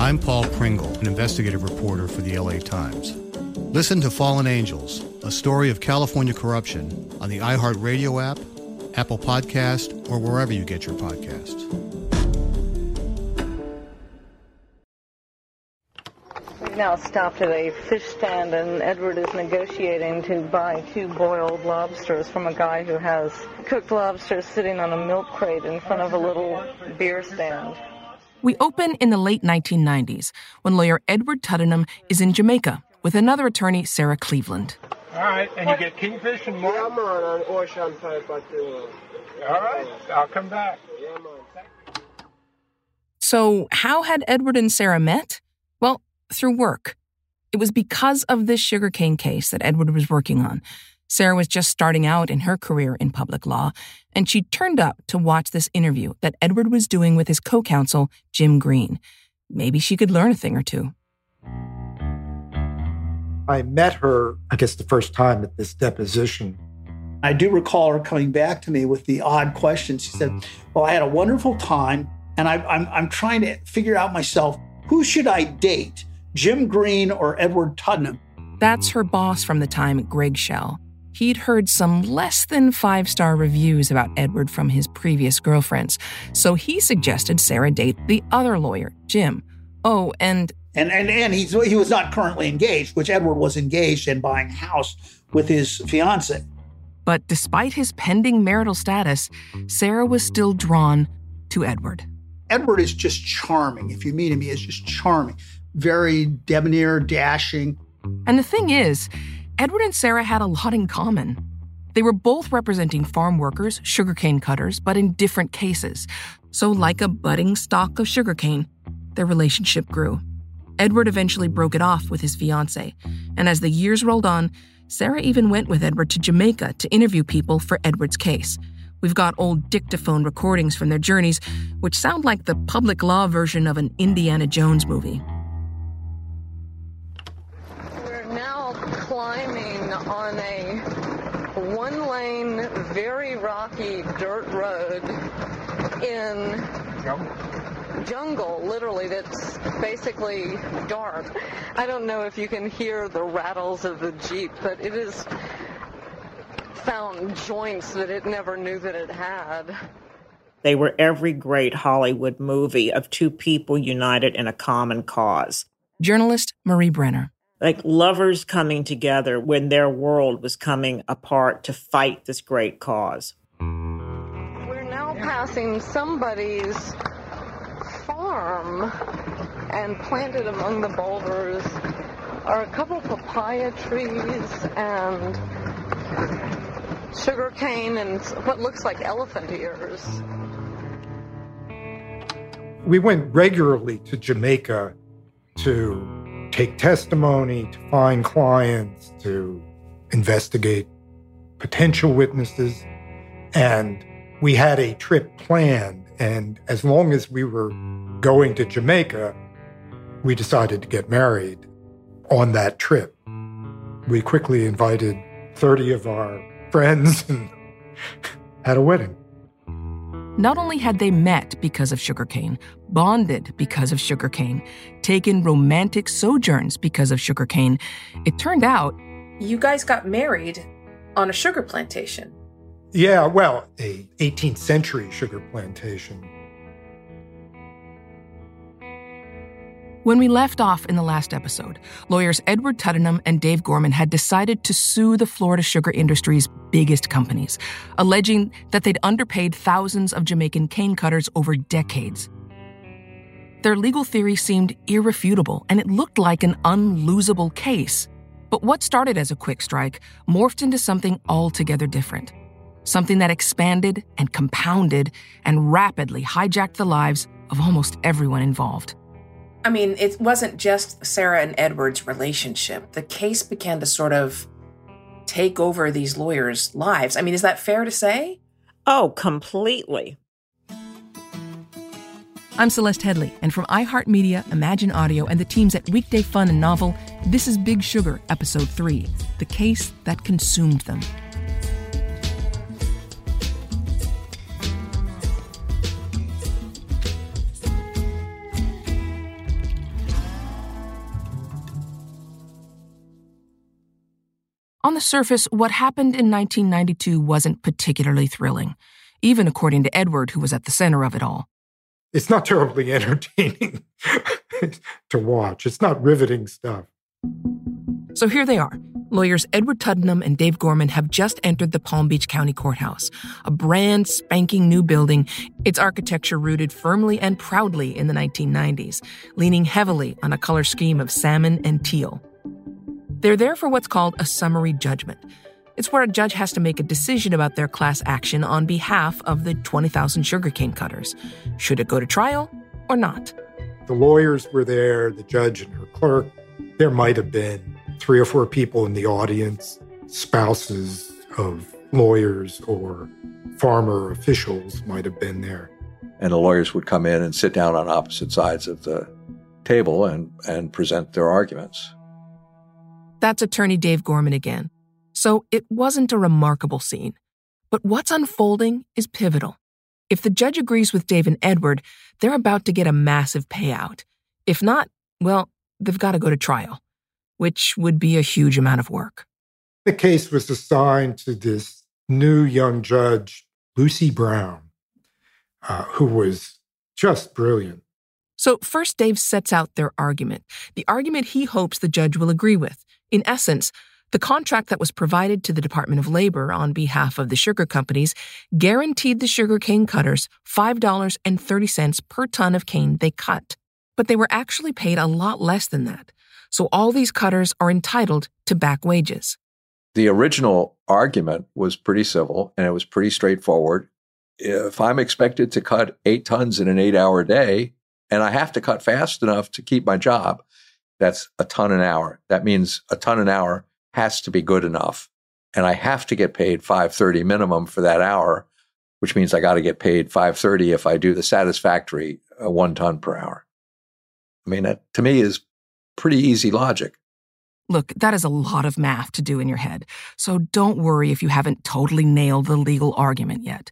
I'm Paul Pringle, an investigative reporter for the LA Times. Listen to Fallen Angels, a story of California corruption on the iHeartRadio app, Apple Podcast, or wherever you get your podcasts. We've now stopped at a fish stand, and Edward is negotiating to buy two boiled lobsters from a guy who has cooked lobsters sitting on a milk crate in front of a little beer stand. We open in the late 1990s when lawyer Edward Tuddenham is in Jamaica with another attorney, Sarah Cleveland. All right, and you get kingfish and more? Yeah, man, and ocean piper too. All right, I'll come back. Yeah, man. So, how had Edward and Sarah met? Well, through work. It was because of this sugarcane case that Edward was working on. Sarah was just starting out in her career in public law, and she turned up to watch this interview that Edward was doing with his co counsel, Jim Green. Maybe she could learn a thing or two. I met her, I guess, the first time at this deposition. I do recall her coming back to me with the odd question. She said, Well, I had a wonderful time, and I, I'm, I'm trying to figure out myself who should I date, Jim Green or Edward Tuddenham? That's her boss from the time, Greg Schell. He'd heard some less than five star reviews about Edward from his previous girlfriends, so he suggested Sarah date the other lawyer, Jim. Oh, and and and, and he's, he was not currently engaged, which Edward was engaged in buying a house with his fiance. But despite his pending marital status, Sarah was still drawn to Edward. Edward is just charming. If you meet him, he is just charming. Very debonair, dashing. And the thing is, Edward and Sarah had a lot in common. They were both representing farm workers, sugarcane cutters, but in different cases. So, like a budding stalk of sugarcane, their relationship grew. Edward eventually broke it off with his fiancee, and as the years rolled on, Sarah even went with Edward to Jamaica to interview people for Edward's case. We've got old dictaphone recordings from their journeys, which sound like the public law version of an Indiana Jones movie. On a one lane, very rocky dirt road in jungle, literally, that's basically dark. I don't know if you can hear the rattles of the Jeep, but it has found joints that it never knew that it had. They were every great Hollywood movie of two people united in a common cause. Journalist Marie Brenner. Like lovers coming together when their world was coming apart to fight this great cause. We're now passing somebody's farm and planted among the boulders are a couple papaya trees and sugar cane and what looks like elephant ears. We went regularly to Jamaica to take testimony, to find clients, to investigate potential witnesses. And we had a trip planned. And as long as we were going to Jamaica, we decided to get married on that trip. we quickly invited 30 of our friends and had a wedding. Not only had they met because of sugarcane, bonded because of sugarcane, taken romantic sojourns because of sugarcane, it turned out. You guys got married on a sugar plantation. Yeah, well, a 18th century sugar plantation. When we left off in the last episode, lawyers Edward Tuddenham and Dave Gorman had decided to sue the Florida sugar industry's biggest companies, alleging that they'd underpaid thousands of Jamaican cane cutters over decades. Their legal theory seemed irrefutable, and it looked like an unlosable case. But what started as a quick strike morphed into something altogether different. Something that expanded and compounded and rapidly hijacked the lives of almost everyone involved. I mean, it wasn't just Sarah and Edward's relationship. The case began to sort of take over these lawyers' lives. I mean, is that fair to say? Oh, completely. I'm Celeste Headlee, and from iHeartMedia, Imagine Audio, and the teams at Weekday Fun and Novel, this is Big Sugar, Episode 3 The Case That Consumed Them. On the surface, what happened in 1992 wasn't particularly thrilling, even according to Edward, who was at the center of it all. It's not terribly entertaining to watch. It's not riveting stuff. So here they are. Lawyers Edward Tuddenham and Dave Gorman have just entered the Palm Beach County Courthouse, a brand spanking new building, its architecture rooted firmly and proudly in the 1990s, leaning heavily on a color scheme of salmon and teal. They're there for what's called a summary judgment. It's where a judge has to make a decision about their class action on behalf of the 20,000 sugarcane cutters. Should it go to trial or not? The lawyers were there, the judge and her clerk. There might have been three or four people in the audience, spouses of lawyers or farmer officials might have been there. And the lawyers would come in and sit down on opposite sides of the table and, and present their arguments. That's attorney Dave Gorman again. So it wasn't a remarkable scene. But what's unfolding is pivotal. If the judge agrees with Dave and Edward, they're about to get a massive payout. If not, well, they've got to go to trial, which would be a huge amount of work. The case was assigned to this new young judge, Lucy Brown, uh, who was just brilliant. So, first, Dave sets out their argument, the argument he hopes the judge will agree with. In essence, the contract that was provided to the Department of Labor on behalf of the sugar companies guaranteed the sugarcane cutters $5.30 per ton of cane they cut. But they were actually paid a lot less than that. So all these cutters are entitled to back wages. The original argument was pretty civil and it was pretty straightforward. If I'm expected to cut eight tons in an eight hour day and I have to cut fast enough to keep my job, that's a ton an hour. That means a ton an hour has to be good enough. And I have to get paid 530 minimum for that hour, which means I got to get paid 530 if I do the satisfactory uh, one ton per hour. I mean, that to me is pretty easy logic. Look, that is a lot of math to do in your head, so don't worry if you haven't totally nailed the legal argument yet.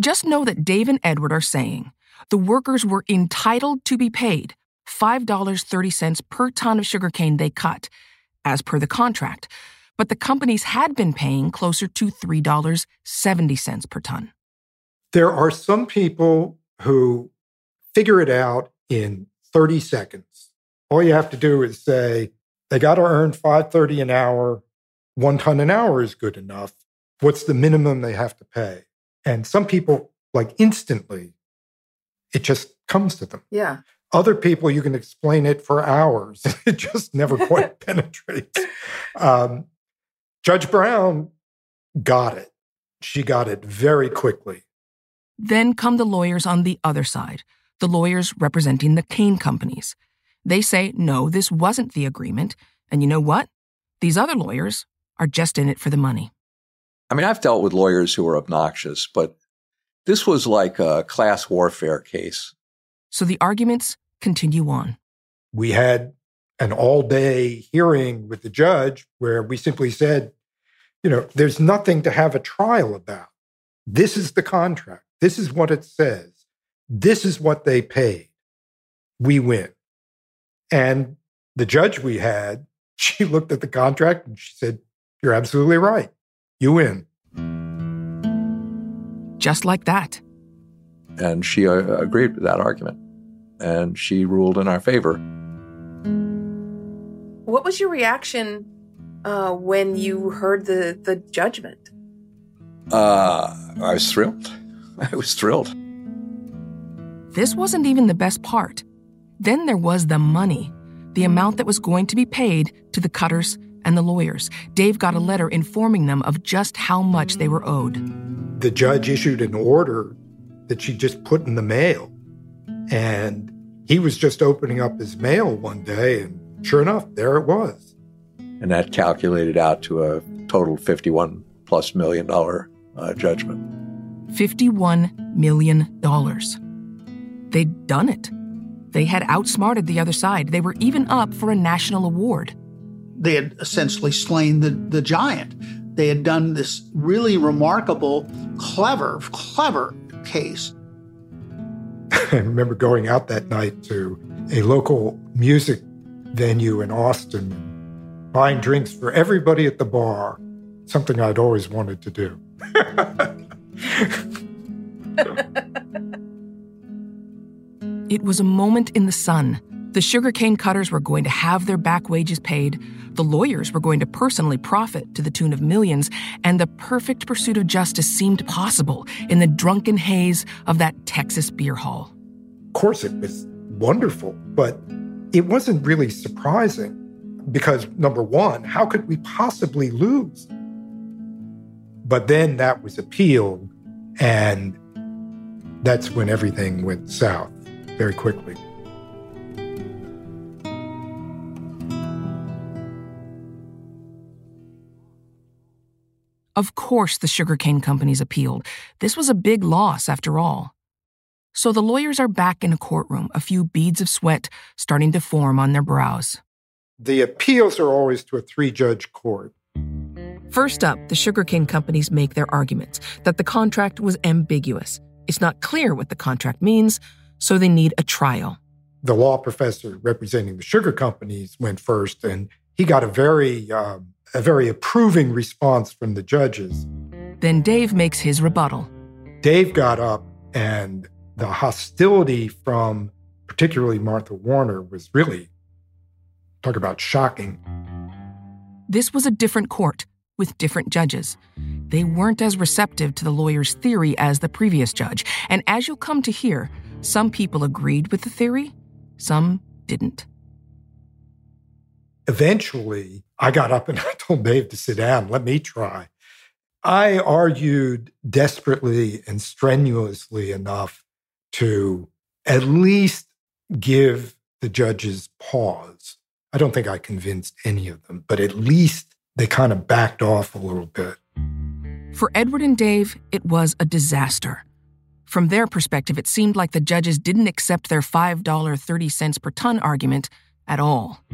Just know that Dave and Edward are saying the workers were entitled to be paid $5.30 per ton of sugarcane they cut, as per the contract, but the companies had been paying closer to $3.70 per ton. There are some people who figure it out in 30 seconds. All you have to do is say, they got to earn 530 an hour. One ton an hour is good enough. What's the minimum they have to pay? And some people, like instantly, it just comes to them. Yeah. Other people, you can explain it for hours. it just never quite penetrates. Um, Judge Brown got it. She got it very quickly. Then come the lawyers on the other side, the lawyers representing the cane companies. They say, no, this wasn't the agreement. And you know what? These other lawyers are just in it for the money. I mean, I've dealt with lawyers who are obnoxious, but this was like a class warfare case. So the arguments continue on. We had an all day hearing with the judge where we simply said, you know, there's nothing to have a trial about. This is the contract. This is what it says. This is what they paid. We win. And the judge we had, she looked at the contract and she said, You're absolutely right. You win. Just like that. And she uh, agreed with that argument. And she ruled in our favor. What was your reaction uh, when you heard the, the judgment? Uh, I was thrilled. I was thrilled. This wasn't even the best part. Then there was the money, the amount that was going to be paid to the cutters and the lawyers. Dave got a letter informing them of just how much they were owed. The judge issued an order that she just put in the mail. And he was just opening up his mail one day, and sure enough, there it was. And that calculated out to a total 51 plus million dollar uh, judgment. $51 million. They'd done it. They had outsmarted the other side. They were even up for a national award. They had essentially slain the, the giant. They had done this really remarkable, clever, clever case. I remember going out that night to a local music venue in Austin, buying drinks for everybody at the bar, something I'd always wanted to do. It was a moment in the sun. The sugarcane cutters were going to have their back wages paid, the lawyers were going to personally profit to the tune of millions, and the perfect pursuit of justice seemed possible in the drunken haze of that Texas beer hall. Of course, it was wonderful, but it wasn't really surprising because, number one, how could we possibly lose? But then that was appealed, and that's when everything went south very quickly. Of course, the sugarcane companies appealed. This was a big loss, after all. So the lawyers are back in a courtroom, a few beads of sweat starting to form on their brows. The appeals are always to a three judge court. First up, the sugarcane companies make their arguments that the contract was ambiguous. It's not clear what the contract means, so they need a trial. The law professor representing the sugar companies went first, and he got a very, uh, a very approving response from the judges. Then Dave makes his rebuttal. Dave got up, and the hostility from particularly Martha Warner was really, talk about shocking. This was a different court with different judges. They weren't as receptive to the lawyer's theory as the previous judge, and as you'll come to hear, some people agreed with the theory, some didn't. Eventually, I got up and I told Dave to sit down, let me try. I argued desperately and strenuously enough to at least give the judges pause. I don't think I convinced any of them, but at least they kind of backed off a little bit. For Edward and Dave, it was a disaster. From their perspective, it seemed like the judges didn't accept their $5.30 per ton argument at all.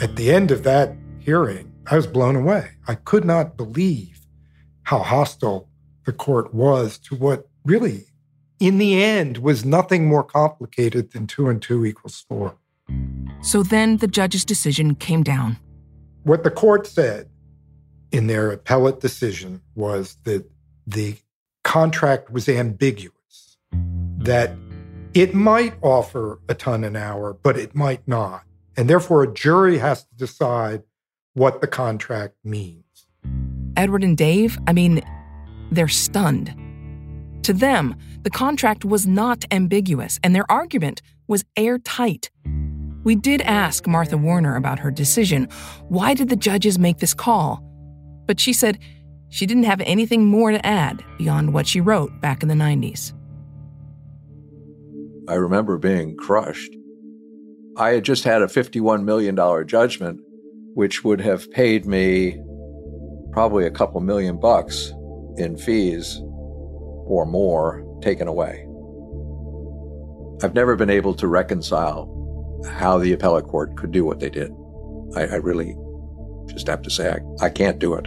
At the end of that hearing, I was blown away. I could not believe how hostile the court was to what really, in the end, was nothing more complicated than two and two equals four. So then the judge's decision came down. What the court said in their appellate decision was that the contract was ambiguous that it might offer a ton an hour, but it might not. And therefore, a jury has to decide what the contract means. Edward and Dave, I mean, they're stunned. To them, the contract was not ambiguous, and their argument was airtight. We did ask Martha Warner about her decision. Why did the judges make this call? But she said she didn't have anything more to add beyond what she wrote back in the 90s. I remember being crushed. I had just had a $51 million judgment, which would have paid me probably a couple million bucks in fees or more taken away. I've never been able to reconcile how the appellate court could do what they did. I, I really just have to say I, I can't do it.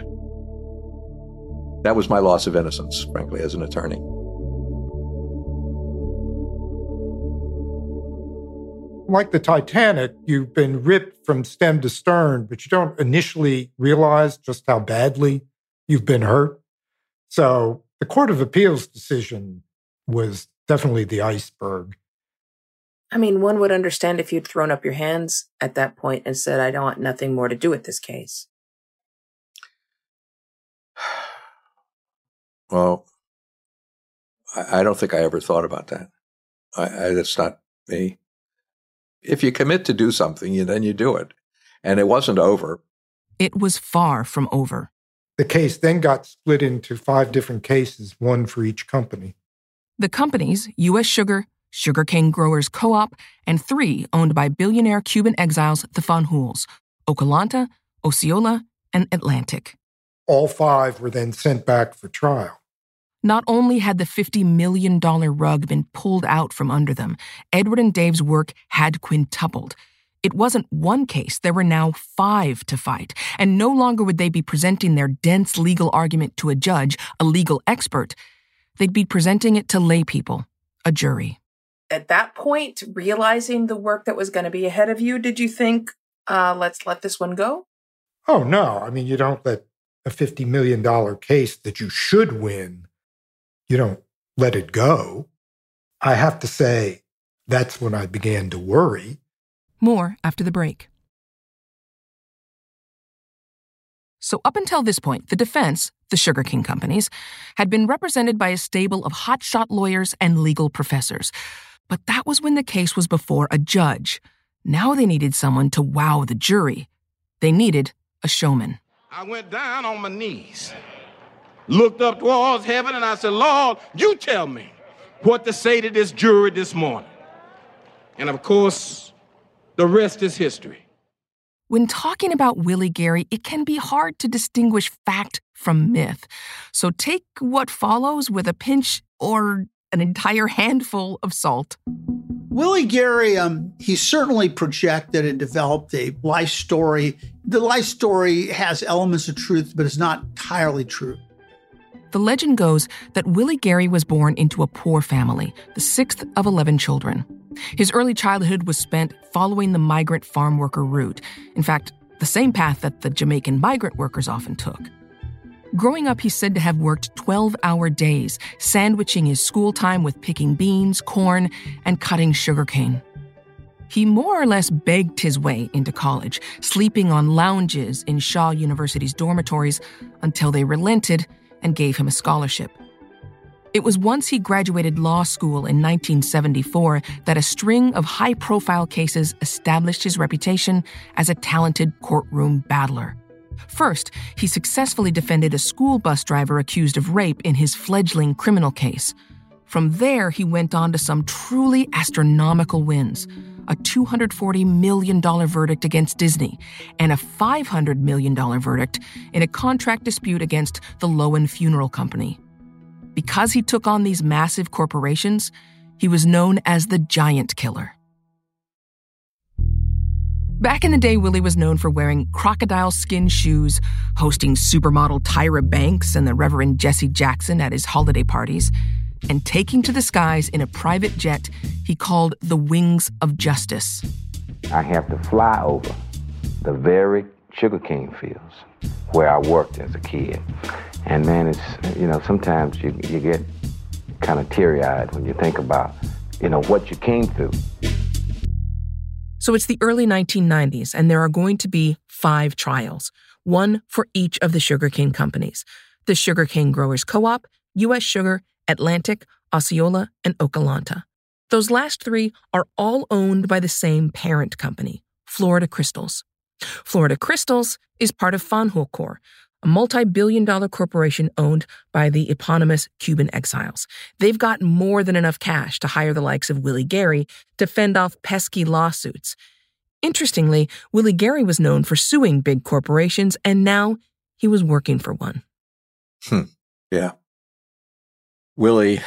That was my loss of innocence, frankly, as an attorney. Like the Titanic, you've been ripped from stem to stern, but you don't initially realize just how badly you've been hurt. So the Court of Appeals decision was definitely the iceberg. I mean, one would understand if you'd thrown up your hands at that point and said, I don't want nothing more to do with this case. Well, I, I don't think I ever thought about that. I, I, that's not me. If you commit to do something, you, then you do it. And it wasn't over. It was far from over. The case then got split into five different cases, one for each company. The companies, U.S. Sugar, Sugarcane Growers Co op, and three owned by billionaire Cuban exiles, the Fanjuls, Okeelanta, Osceola, and Atlantic. All five were then sent back for trial. Not only had the $50 million rug been pulled out from under them, Edward and Dave's work had quintupled. It wasn't one case, there were now five to fight, and no longer would they be presenting their dense legal argument to a judge, a legal expert. They'd be presenting it to laypeople, a jury at that point, realizing the work that was going to be ahead of you, did you think, uh, let's let this one go? Oh, no. I mean, you don't let a $50 million case that you should win, you don't let it go. I have to say, that's when I began to worry. More after the break. So, up until this point, the defense, the sugarcane companies, had been represented by a stable of hotshot lawyers and legal professors but that was when the case was before a judge. Now they needed someone to wow the jury. They needed a showman. I went down on my knees, looked up towards heaven, and I said, Lord, you tell me what to say to this jury this morning. And of course, the rest is history. When talking about Willie Gary, it can be hard to distinguish fact from myth. So take what follows with a pinch or an entire handful of salt. Willie Gary, um, he certainly projected and developed a life story. The life story has elements of truth, but it's not entirely true. The legend goes that Willie Gary was born into a poor family, the sixth of 11 children. His early childhood was spent following the migrant farm worker route. In fact, the same path that the Jamaican migrant workers often took. Growing up, he's said to have worked 12 hour days, sandwiching his school time with picking beans, corn, and cutting sugarcane. He more or less begged his way into college, sleeping on lounges in Shaw University's dormitories until they relented and gave him a scholarship. It was once he graduated law school in 1974 that a string of high profile cases established his reputation as a talented courtroom battler. First, he successfully defended a school bus driver accused of rape in his fledgling criminal case. From there, he went on to some truly astronomical wins a $240 million verdict against Disney, and a $500 million verdict in a contract dispute against the Loewen Funeral Company. Because he took on these massive corporations, he was known as the Giant Killer. Back in the day, Willie was known for wearing crocodile skin shoes, hosting supermodel Tyra Banks and the Reverend Jesse Jackson at his holiday parties, and taking to the skies in a private jet he called the Wings of Justice. I have to fly over the very sugarcane fields where I worked as a kid. And man, it's, you know, sometimes you, you get kind of teary eyed when you think about, you know, what you came through. So it's the early 1990s, and there are going to be five trials, one for each of the sugarcane companies the Sugarcane Growers Co op, U.S. Sugar, Atlantic, Osceola, and Okeelanta. Those last three are all owned by the same parent company, Florida Crystals. Florida Crystals is part of Fanjul a multi billion dollar corporation owned by the eponymous Cuban exiles. They've got more than enough cash to hire the likes of Willie Gary to fend off pesky lawsuits. Interestingly, Willie Gary was known for suing big corporations, and now he was working for one. Hmm. Yeah. Willie,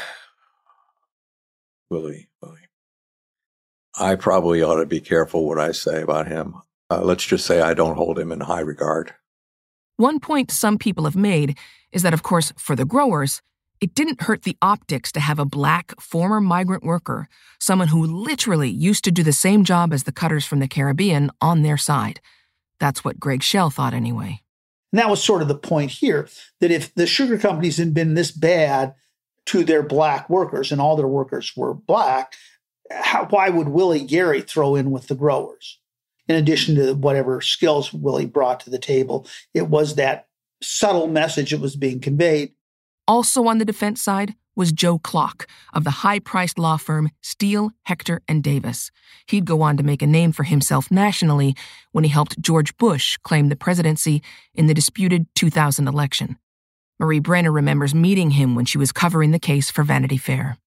Willie, Willie. I probably ought to be careful what I say about him. uh, let's just say I don't hold him in high regard. One point some people have made is that, of course, for the growers, it didn't hurt the optics to have a black former migrant worker, someone who literally used to do the same job as the cutters from the Caribbean, on their side. That's what Greg Schell thought anyway. And that was sort of the point here that if the sugar companies had been this bad to their black workers and all their workers were black, how, why would Willie Gary throw in with the growers? In addition to whatever skills Willie brought to the table, it was that subtle message that was being conveyed also on the defense side was Joe Klock of the high priced law firm Steel, Hector, and Davis. He'd go on to make a name for himself nationally when he helped George Bush claim the presidency in the disputed 2000 election. Marie Brenner remembers meeting him when she was covering the case for Vanity Fair.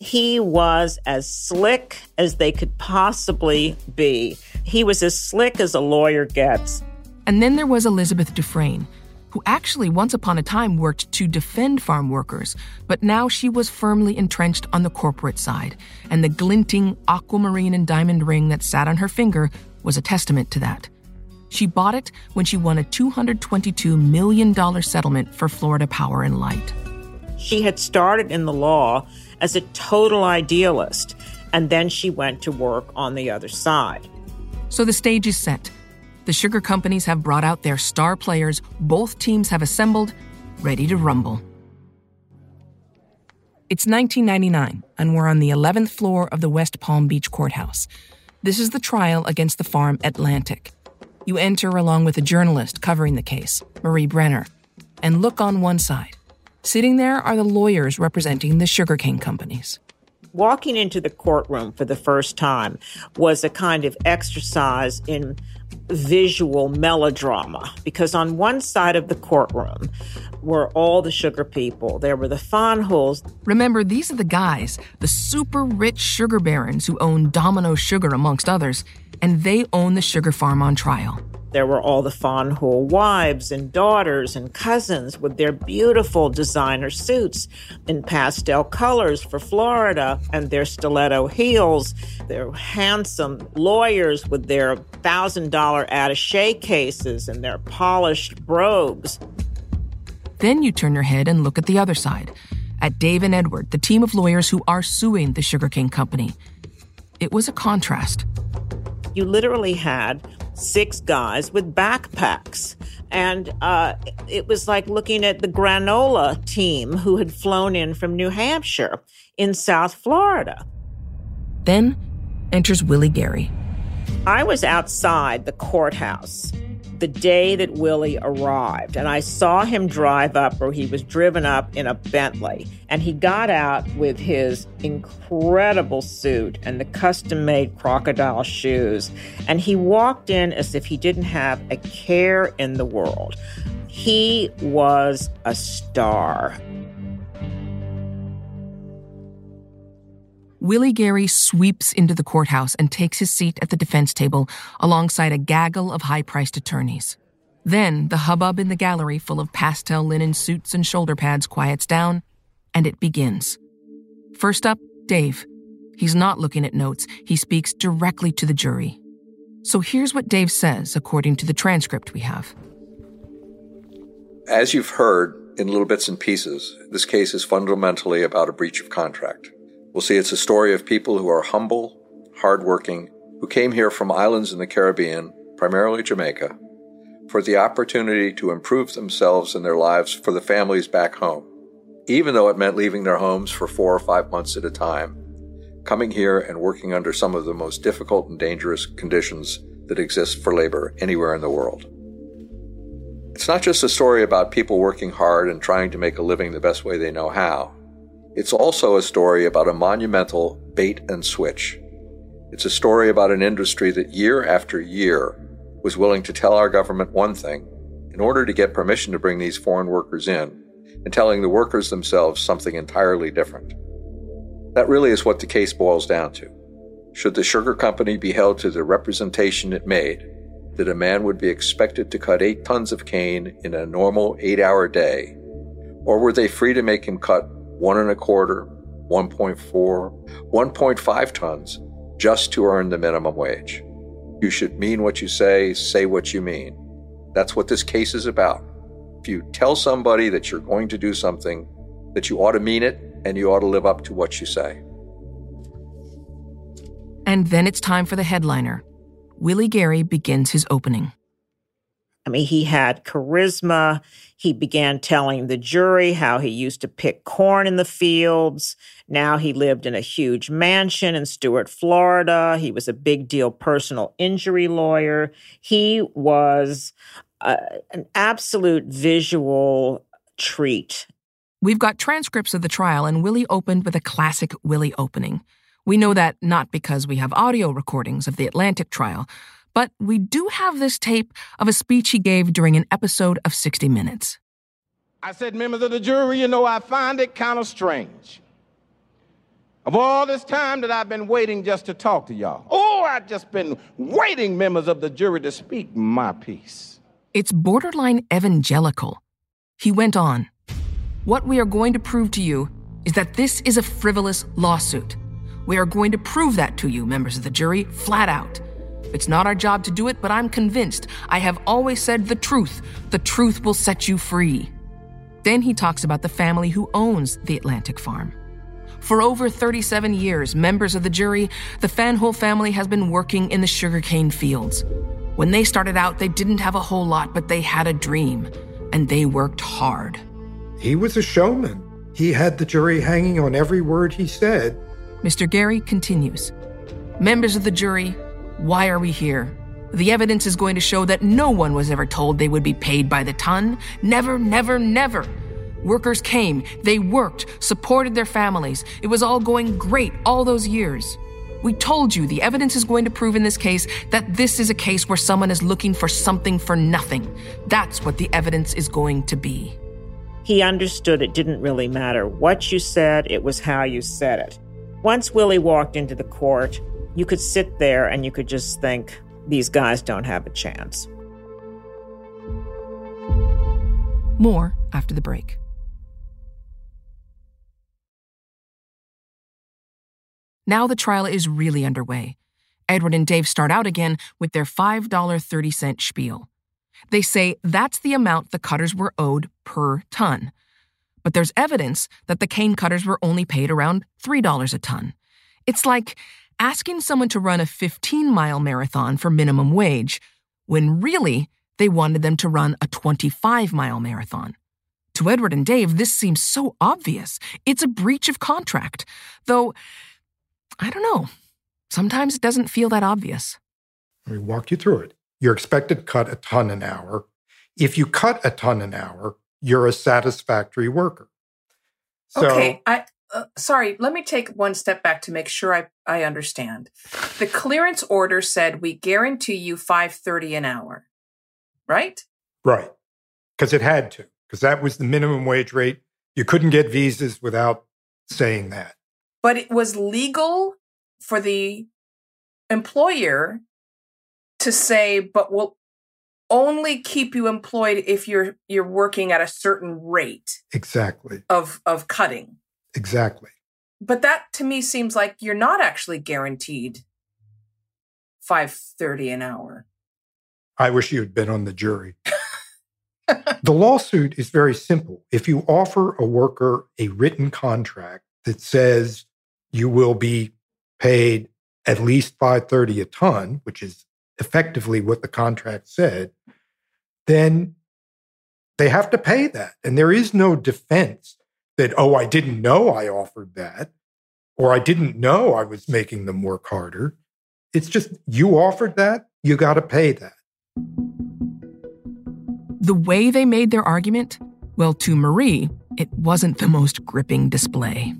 He was as slick as they could possibly be. He was as slick as a lawyer gets. And then there was Elizabeth Dufresne who actually once upon a time worked to defend farm workers, but now she was firmly entrenched on the corporate side, and the glinting aquamarine and diamond ring that sat on her finger was a testament to that. She bought it when she won a $222 million settlement for Florida Power and Light. She had started in the law as a total idealist, and then she went to work on the other side. So the stage is set. The sugar companies have brought out their star players, both teams have assembled, ready to rumble. It's 1999, and we're on the 11th floor of the West Palm Beach courthouse. This is the trial against the farm Atlantic. You enter along with a journalist covering the case, Marie Brenner, and look on one side. Sitting there are the lawyers representing the sugarcane companies. Walking into the courtroom for the first time was a kind of exercise in visual melodrama because on one side of the courtroom were all the sugar people. There were the Fanjuls. Remember, these are the guys, the super rich sugar barons who own Domino Sugar, amongst others, and they own the sugar farm on trial. There were all the Fanjul wives and daughters and cousins with their beautiful designer suits in pastel colors for Florida and their stiletto heels. Their handsome lawyers with their $1,000 attache cases and their polished brogues. Then you turn your head and look at the other side, at Dave and Edward, the team of lawyers who are suing the Sugar sugarcane company. It was a contrast. You literally had six guys with backpacks. And uh, it was like looking at the granola team who had flown in from New Hampshire in South Florida. Then enters Willie Gary. I was outside the courthouse the day that Willie arrived. And I saw him drive up, or he was driven up in a Bentley. And he got out with his incredible suit and the custom made crocodile shoes. And he walked in as if he didn't have a care in the world. He was a star. Willie Gary sweeps into the courthouse and takes his seat at the defense table alongside a gaggle of high priced attorneys. Then the hubbub in the gallery, full of pastel linen suits and shoulder pads, quiets down, and it begins. First up, Dave. He's not looking at notes, he speaks directly to the jury. So here's what Dave says, according to the transcript we have. As you've heard in little bits and pieces, this case is fundamentally about a breach of contract. We'll see it's a story of people who are humble, hardworking, who came here from islands in the Caribbean, primarily Jamaica, for the opportunity to improve themselves and their lives for the families back home, even though it meant leaving their homes for four or five months at a time, coming here and working under some of the most difficult and dangerous conditions that exist for labor anywhere in the world. It's not just a story about people working hard and trying to make a living the best way they know how. It's also a story about a monumental bait and switch. It's a story about an industry that year after year was willing to tell our government one thing in order to get permission to bring these foreign workers in, and telling the workers themselves something entirely different. That really is what the case boils down to. Should the sugar company be held to the representation it made, that a man would be expected to cut eight tons of cane in a normal eight hour day, or were they free to make him cut one and a quarter, 1.4, 1.5 tons just to earn the minimum wage. You should mean what you say, say what you mean. That's what this case is about. If you tell somebody that you're going to do something, that you ought to mean it and you ought to live up to what you say. And then it's time for the headliner. Willie Gary begins his opening. I mean, he had charisma. He began telling the jury how he used to pick corn in the fields. Now he lived in a huge mansion in Stuart, Florida. He was a big deal personal injury lawyer. He was uh, an absolute visual treat. We've got transcripts of the trial, and Willie opened with a classic Willie opening. We know that not because we have audio recordings of the Atlantic trial, but we do have this tape of a speech he gave during an episode of 60 Minutes. I said, members of the jury, you know, I find it kind of strange. Of all this time that I've been waiting just to talk to y'all. Oh, I've just been waiting, members of the jury, to speak my piece. It's borderline evangelical. He went on What we are going to prove to you is that this is a frivolous lawsuit. We are going to prove that to you, members of the jury, flat out. It's not our job to do it, but I'm convinced. I have always said the truth. The truth will set you free. Then he talks about the family who owns the Atlantic farm. For over 37 years, members of the jury, the Fanjul family has been working in the sugarcane fields. When they started out, they didn't have a whole lot, but they had a dream, and they worked hard. He was a showman. He had the jury hanging on every word he said. Mr. Gary continues Members of the jury, why are we here? The evidence is going to show that no one was ever told they would be paid by the ton. Never, never, never. Workers came, they worked, supported their families. It was all going great all those years. We told you the evidence is going to prove in this case that this is a case where someone is looking for something for nothing. That's what the evidence is going to be. He understood it didn't really matter what you said, it was how you said it. Once Willie walked into the court, you could sit there and you could just think, these guys don't have a chance. More after the break. Now the trial is really underway. Edward and Dave start out again with their $5.30 spiel. They say that's the amount the cutters were owed per ton. But there's evidence that the cane cutters were only paid around $3 a ton. It's like asking someone to run a 15 mile marathon for minimum wage, when really they wanted them to run a 25 mile marathon. To Edward and Dave, this seems so obvious. It's a breach of contract. Though, I don't know. Sometimes it doesn't feel that obvious. Let me walk you through it. You're expected to cut a ton an hour. If you cut a ton an hour, you're a satisfactory worker. So, okay, I uh, sorry, let me take one step back to make sure I, I understand. The clearance order said we guarantee you 530 an hour. Right? Right. Cuz it had to because that was the minimum wage rate. You couldn't get visas without saying that. But it was legal for the employer to say but we'll only keep you employed if you're you're working at a certain rate exactly of of cutting exactly. But that to me seems like you're not actually guaranteed 530 an hour. I wish you had been on the jury. The lawsuit is very simple. If you offer a worker a written contract that says you will be paid at least 530 a ton which is effectively what the contract said, then they have to pay that. And there is no defense that, oh, I didn't know I offered that, or I didn't know I was making them work harder. It's just you offered that, you got to pay that. The way they made their argument, well, to Marie, it wasn't the most gripping display.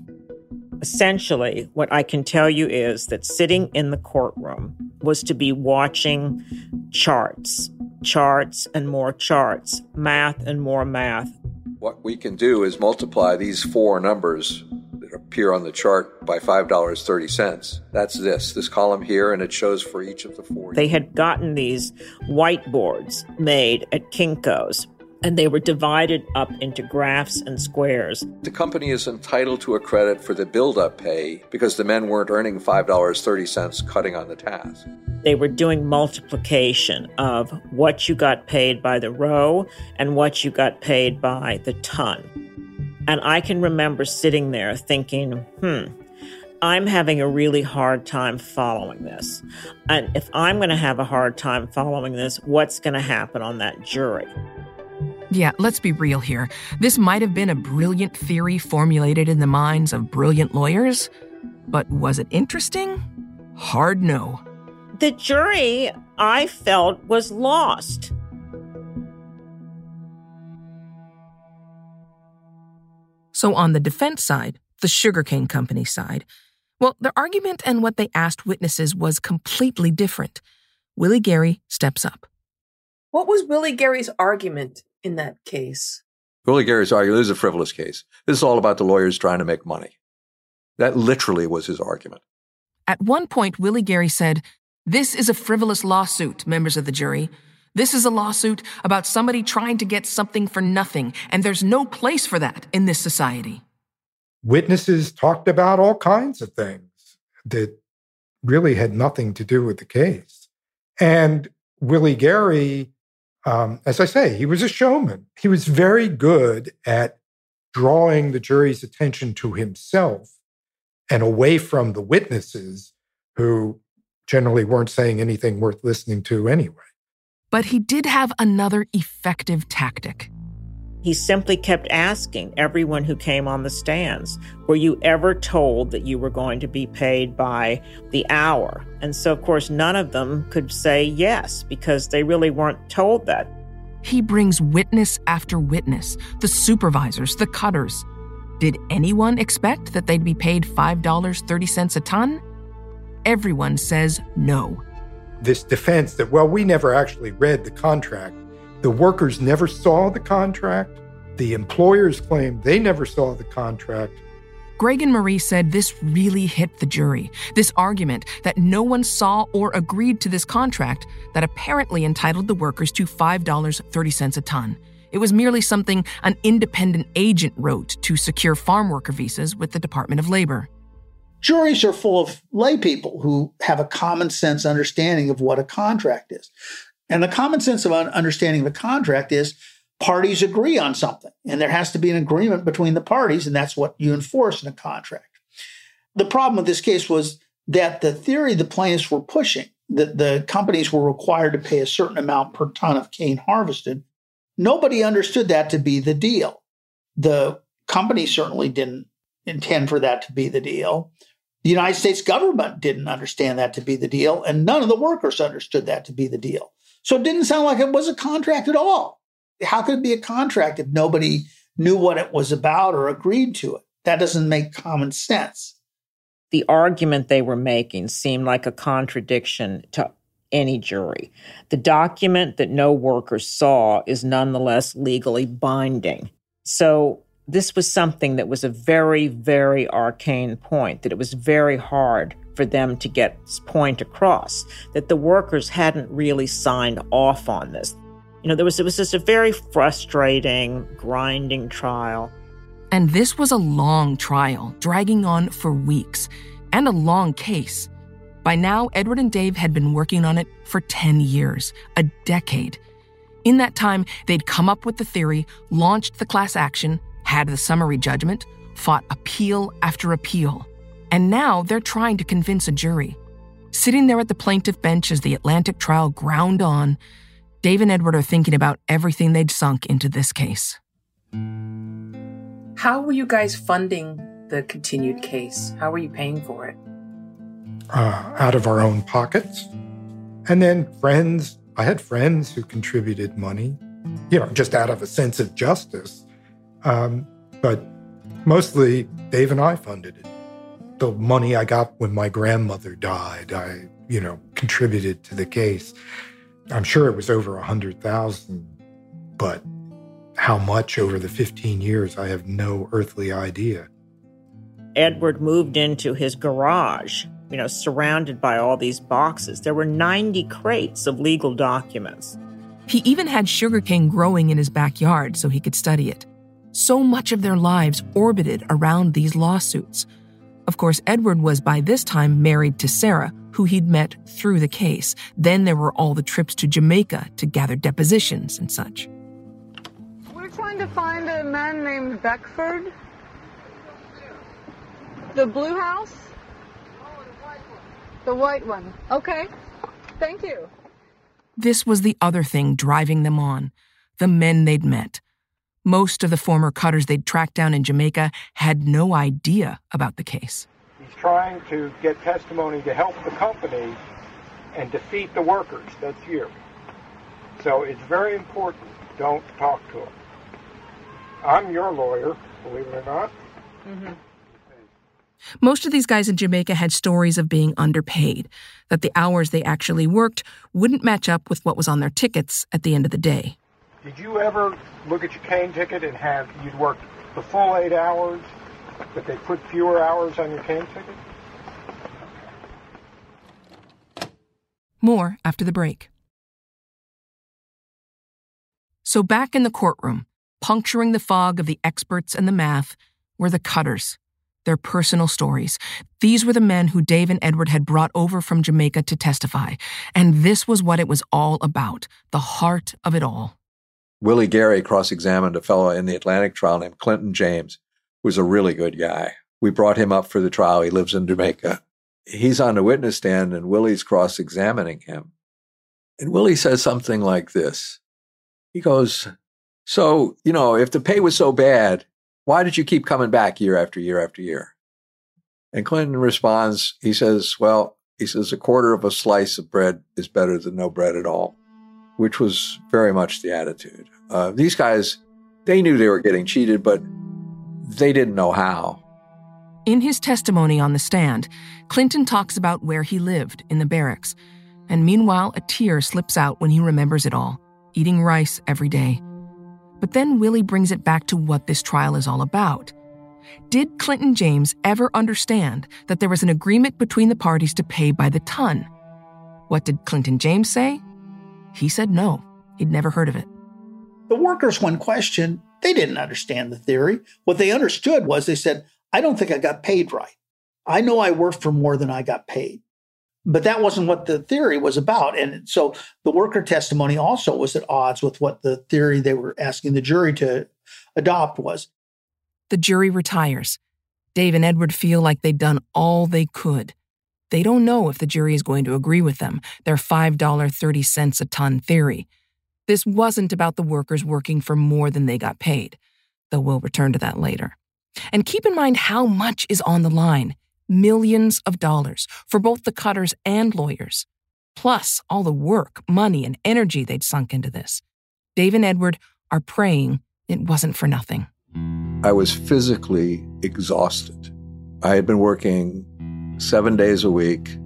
Essentially, what I can tell you is that sitting in the courtroom was to be watching charts, charts and more charts, math and more math. What we can do is multiply these four numbers that appear on the chart by $5.30. That's this, this column here, and it shows for each of the four. They had gotten these whiteboards made at Kinko's and they were divided up into graphs and squares. The company is entitled to a credit for the build-up pay because the men weren't earning $5.30 cutting on the task. They were doing multiplication of what you got paid by the row and what you got paid by the ton. And I can remember sitting there thinking, hmm, I'm having a really hard time following this. And if I'm going to have a hard time following this, what's going to happen on that jury? Yeah, let's be real here. This might have been a brilliant theory formulated in the minds of brilliant lawyers, but was it interesting? Hard no. The jury, I felt, was lost. So, on the defense side, the sugarcane company side, well, their argument and what they asked witnesses was completely different. Willie Gary steps up. What was Willie Gary's argument in that case? Willie Gary's argument this is a frivolous case. This is all about the lawyers trying to make money. That literally was his argument. At one point, Willie Gary said, This is a frivolous lawsuit, members of the jury. This is a lawsuit about somebody trying to get something for nothing, and there's no place for that in this society. Witnesses talked about all kinds of things that really had nothing to do with the case. And Willie Gary um, as I say, he was a showman. He was very good at drawing the jury's attention to himself and away from the witnesses who generally weren't saying anything worth listening to anyway. But he did have another effective tactic. He simply kept asking everyone who came on the stands, Were you ever told that you were going to be paid by the hour? And so, of course, none of them could say yes because they really weren't told that. He brings witness after witness the supervisors, the cutters. Did anyone expect that they'd be paid $5.30 a ton? Everyone says no. This defense that, well, we never actually read the contract the workers never saw the contract. The employers claimed they never saw the contract. Greg and Marie said this really hit the jury. This argument that no one saw or agreed to this contract that apparently entitled the workers to $5.30 a ton. It was merely something an independent agent wrote to secure farm worker visas with the Department of Labor. Juries are full of lay people who have a common sense understanding of what a contract is. And the common sense of understanding the contract is parties agree on something, and there has to be an agreement between the parties, and that's what you enforce in a contract. The problem with this case was that the theory the plaintiffs were pushing, that the companies were required to pay a certain amount per ton of cane harvested, nobody understood that to be the deal. The company certainly didn't intend for that to be the deal. The United States government didn't understand that to be the deal, and none of the workers understood that to be the deal. So it didn't sound like it was a contract at all. How could it be a contract if nobody knew what it was about or agreed to it? That doesn't make common sense. The argument they were making seemed like a contradiction to any jury. The document that no workers saw is nonetheless legally binding. So this was something that was a very, very arcane point, that it was very hard for them to get this point across that the workers hadn't really signed off on this. You know, there was it was just a very frustrating, grinding trial. And this was a long trial, dragging on for weeks, and a long case. By now, Edward and Dave had been working on it for 10 years, a decade. In that time, they'd come up with the theory, launched the class action, had the summary judgment, fought appeal after appeal. And now they're trying to convince a jury. Sitting there at the plaintiff bench as the Atlantic trial ground on, Dave and Edward are thinking about everything they'd sunk into this case. How were you guys funding the continued case? How were you paying for it? Uh, out of our own pockets. And then friends, I had friends who contributed money, you know, just out of a sense of justice. Um, but mostly Dave and I funded it the money I got when my grandmother died, I, you know, contributed to the case. I'm sure it was over a hundred thousand, but how much over the 15 years, I have no earthly idea. Edward moved into his garage, you know, surrounded by all these boxes. There were 90 crates of legal documents. He even had sugarcane growing in his backyard so he could study it. So much of their lives orbited around these lawsuits. Of course, Edward was by this time married to Sarah, who he'd met through the case. Then there were all the trips to Jamaica to gather depositions and such. We're trying to find a man named Beckford. The blue house? The white one. Okay. Thank you. This was the other thing driving them on the men they'd met. Most of the former cutters they'd tracked down in Jamaica had no idea about the case. He's trying to get testimony to help the company and defeat the workers. That's you. So it's very important. Don't talk to him. I'm your lawyer, believe it or not. Mm-hmm. Most of these guys in Jamaica had stories of being underpaid, that the hours they actually worked wouldn't match up with what was on their tickets at the end of the day. Did you ever look at your cane ticket and have you'd worked the full eight hours, but they put fewer hours on your cane ticket? More after the break. So, back in the courtroom, puncturing the fog of the experts and the math, were the cutters, their personal stories. These were the men who Dave and Edward had brought over from Jamaica to testify, and this was what it was all about the heart of it all. Willie Gary cross examined a fellow in the Atlantic trial named Clinton James, who was a really good guy. We brought him up for the trial. He lives in Jamaica. He's on the witness stand, and Willie's cross examining him. And Willie says something like this He goes, So, you know, if the pay was so bad, why did you keep coming back year after year after year? And Clinton responds, he says, Well, he says, a quarter of a slice of bread is better than no bread at all, which was very much the attitude. Uh, these guys, they knew they were getting cheated, but they didn't know how. In his testimony on the stand, Clinton talks about where he lived in the barracks. And meanwhile, a tear slips out when he remembers it all eating rice every day. But then Willie brings it back to what this trial is all about. Did Clinton James ever understand that there was an agreement between the parties to pay by the ton? What did Clinton James say? He said no, he'd never heard of it. The workers, when questioned, they didn't understand the theory. What they understood was they said, I don't think I got paid right. I know I worked for more than I got paid. But that wasn't what the theory was about. And so the worker testimony also was at odds with what the theory they were asking the jury to adopt was. The jury retires. Dave and Edward feel like they'd done all they could. They don't know if the jury is going to agree with them, their $5.30 a ton theory. This wasn't about the workers working for more than they got paid, though we'll return to that later. And keep in mind how much is on the line millions of dollars for both the cutters and lawyers, plus all the work, money, and energy they'd sunk into this. Dave and Edward are praying it wasn't for nothing. I was physically exhausted. I had been working seven days a week,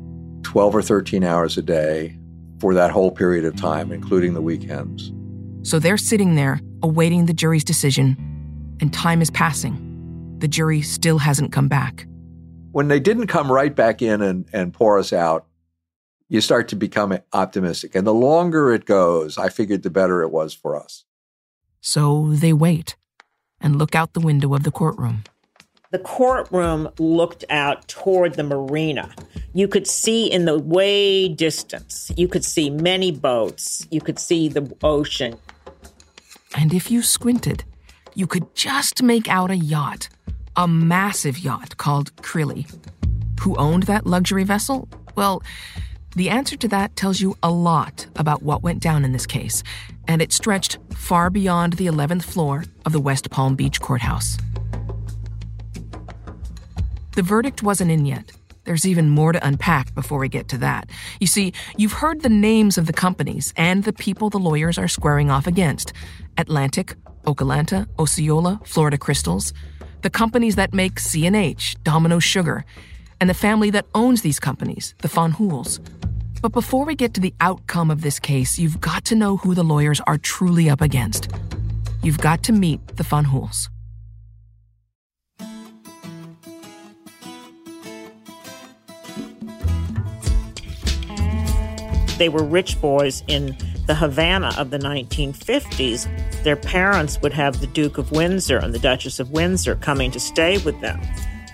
12 or 13 hours a day for that whole period of time, including the weekends. So they're sitting there awaiting the jury's decision, and time is passing. The jury still hasn't come back. When they didn't come right back in and, and pour us out, you start to become optimistic. And the longer it goes, I figured the better it was for us. So they wait and look out the window of the courtroom. The courtroom looked out toward the marina. You could see in the way distance, you could see many boats, you could see the ocean. And if you squinted, you could just make out a yacht, a massive yacht called Krilly. Who owned that luxury vessel? Well, the answer to that tells you a lot about what went down in this case, and it stretched far beyond the 11th floor of the West Palm Beach courthouse. The verdict wasn't in yet. There's even more to unpack before we get to that. You see, you've heard the names of the companies and the people the lawyers are squaring off against Atlantic, Okeelanta, Osceola, Florida Crystals, the companies that make C&H, Domino Sugar, and the family that owns these companies, the Fanjuls. But before we get to the outcome of this case, you've got to know who the lawyers are truly up against. You've got to meet the Fanjuls. They were rich boys in the the Havana of the 1950s, their parents would have the Duke of Windsor and the Duchess of Windsor coming to stay with them.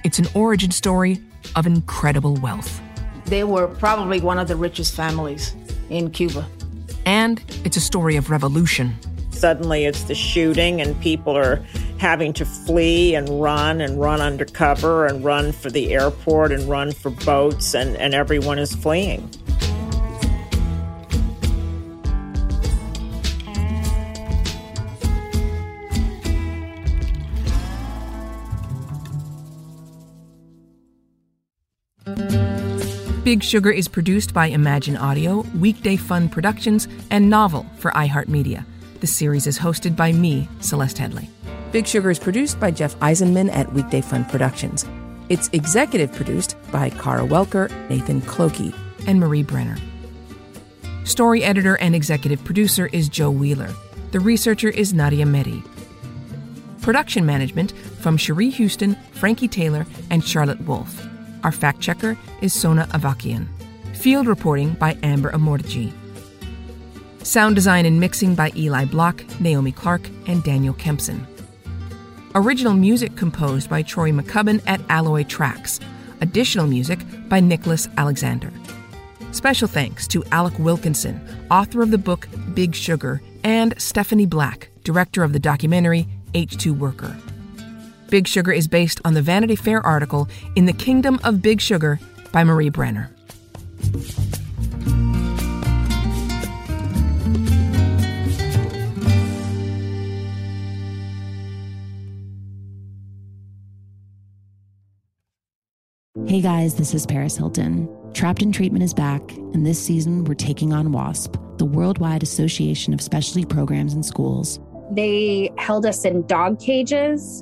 It's an origin story of incredible wealth. They were probably one of the richest families in Cuba. And it's a story of revolution. Suddenly it's the shooting, and people are having to flee and run and run undercover and run for the airport and run for boats, and, and everyone is fleeing. Big Sugar is produced by Imagine Audio, Weekday Fun Productions, and Novel for iHeartMedia. The series is hosted by me, Celeste Headlee. Big Sugar is produced by Jeff Eisenman at Weekday Fun Productions. It's executive produced by Kara Welker, Nathan Clokey, and Marie Brenner. Story editor and executive producer is Joe Wheeler. The researcher is Nadia Mehdi. Production management from Cherie Houston, Frankie Taylor, and Charlotte Wolf. Our fact checker is Sona Avakian. Field reporting by Amber Amortji. Sound design and mixing by Eli Block, Naomi Clark, and Daniel Kempson. Original music composed by Troy McCubbin at Alloy Tracks. Additional music by Nicholas Alexander. Special thanks to Alec Wilkinson, author of the book Big Sugar, and Stephanie Black, director of the documentary H2 Worker. Big Sugar is based on the Vanity Fair article In the Kingdom of Big Sugar by Marie Brenner. Hey guys, this is Paris Hilton. Trapped in Treatment is back, and this season we're taking on WASP, the Worldwide Association of Specialty Programs and Schools. They held us in dog cages.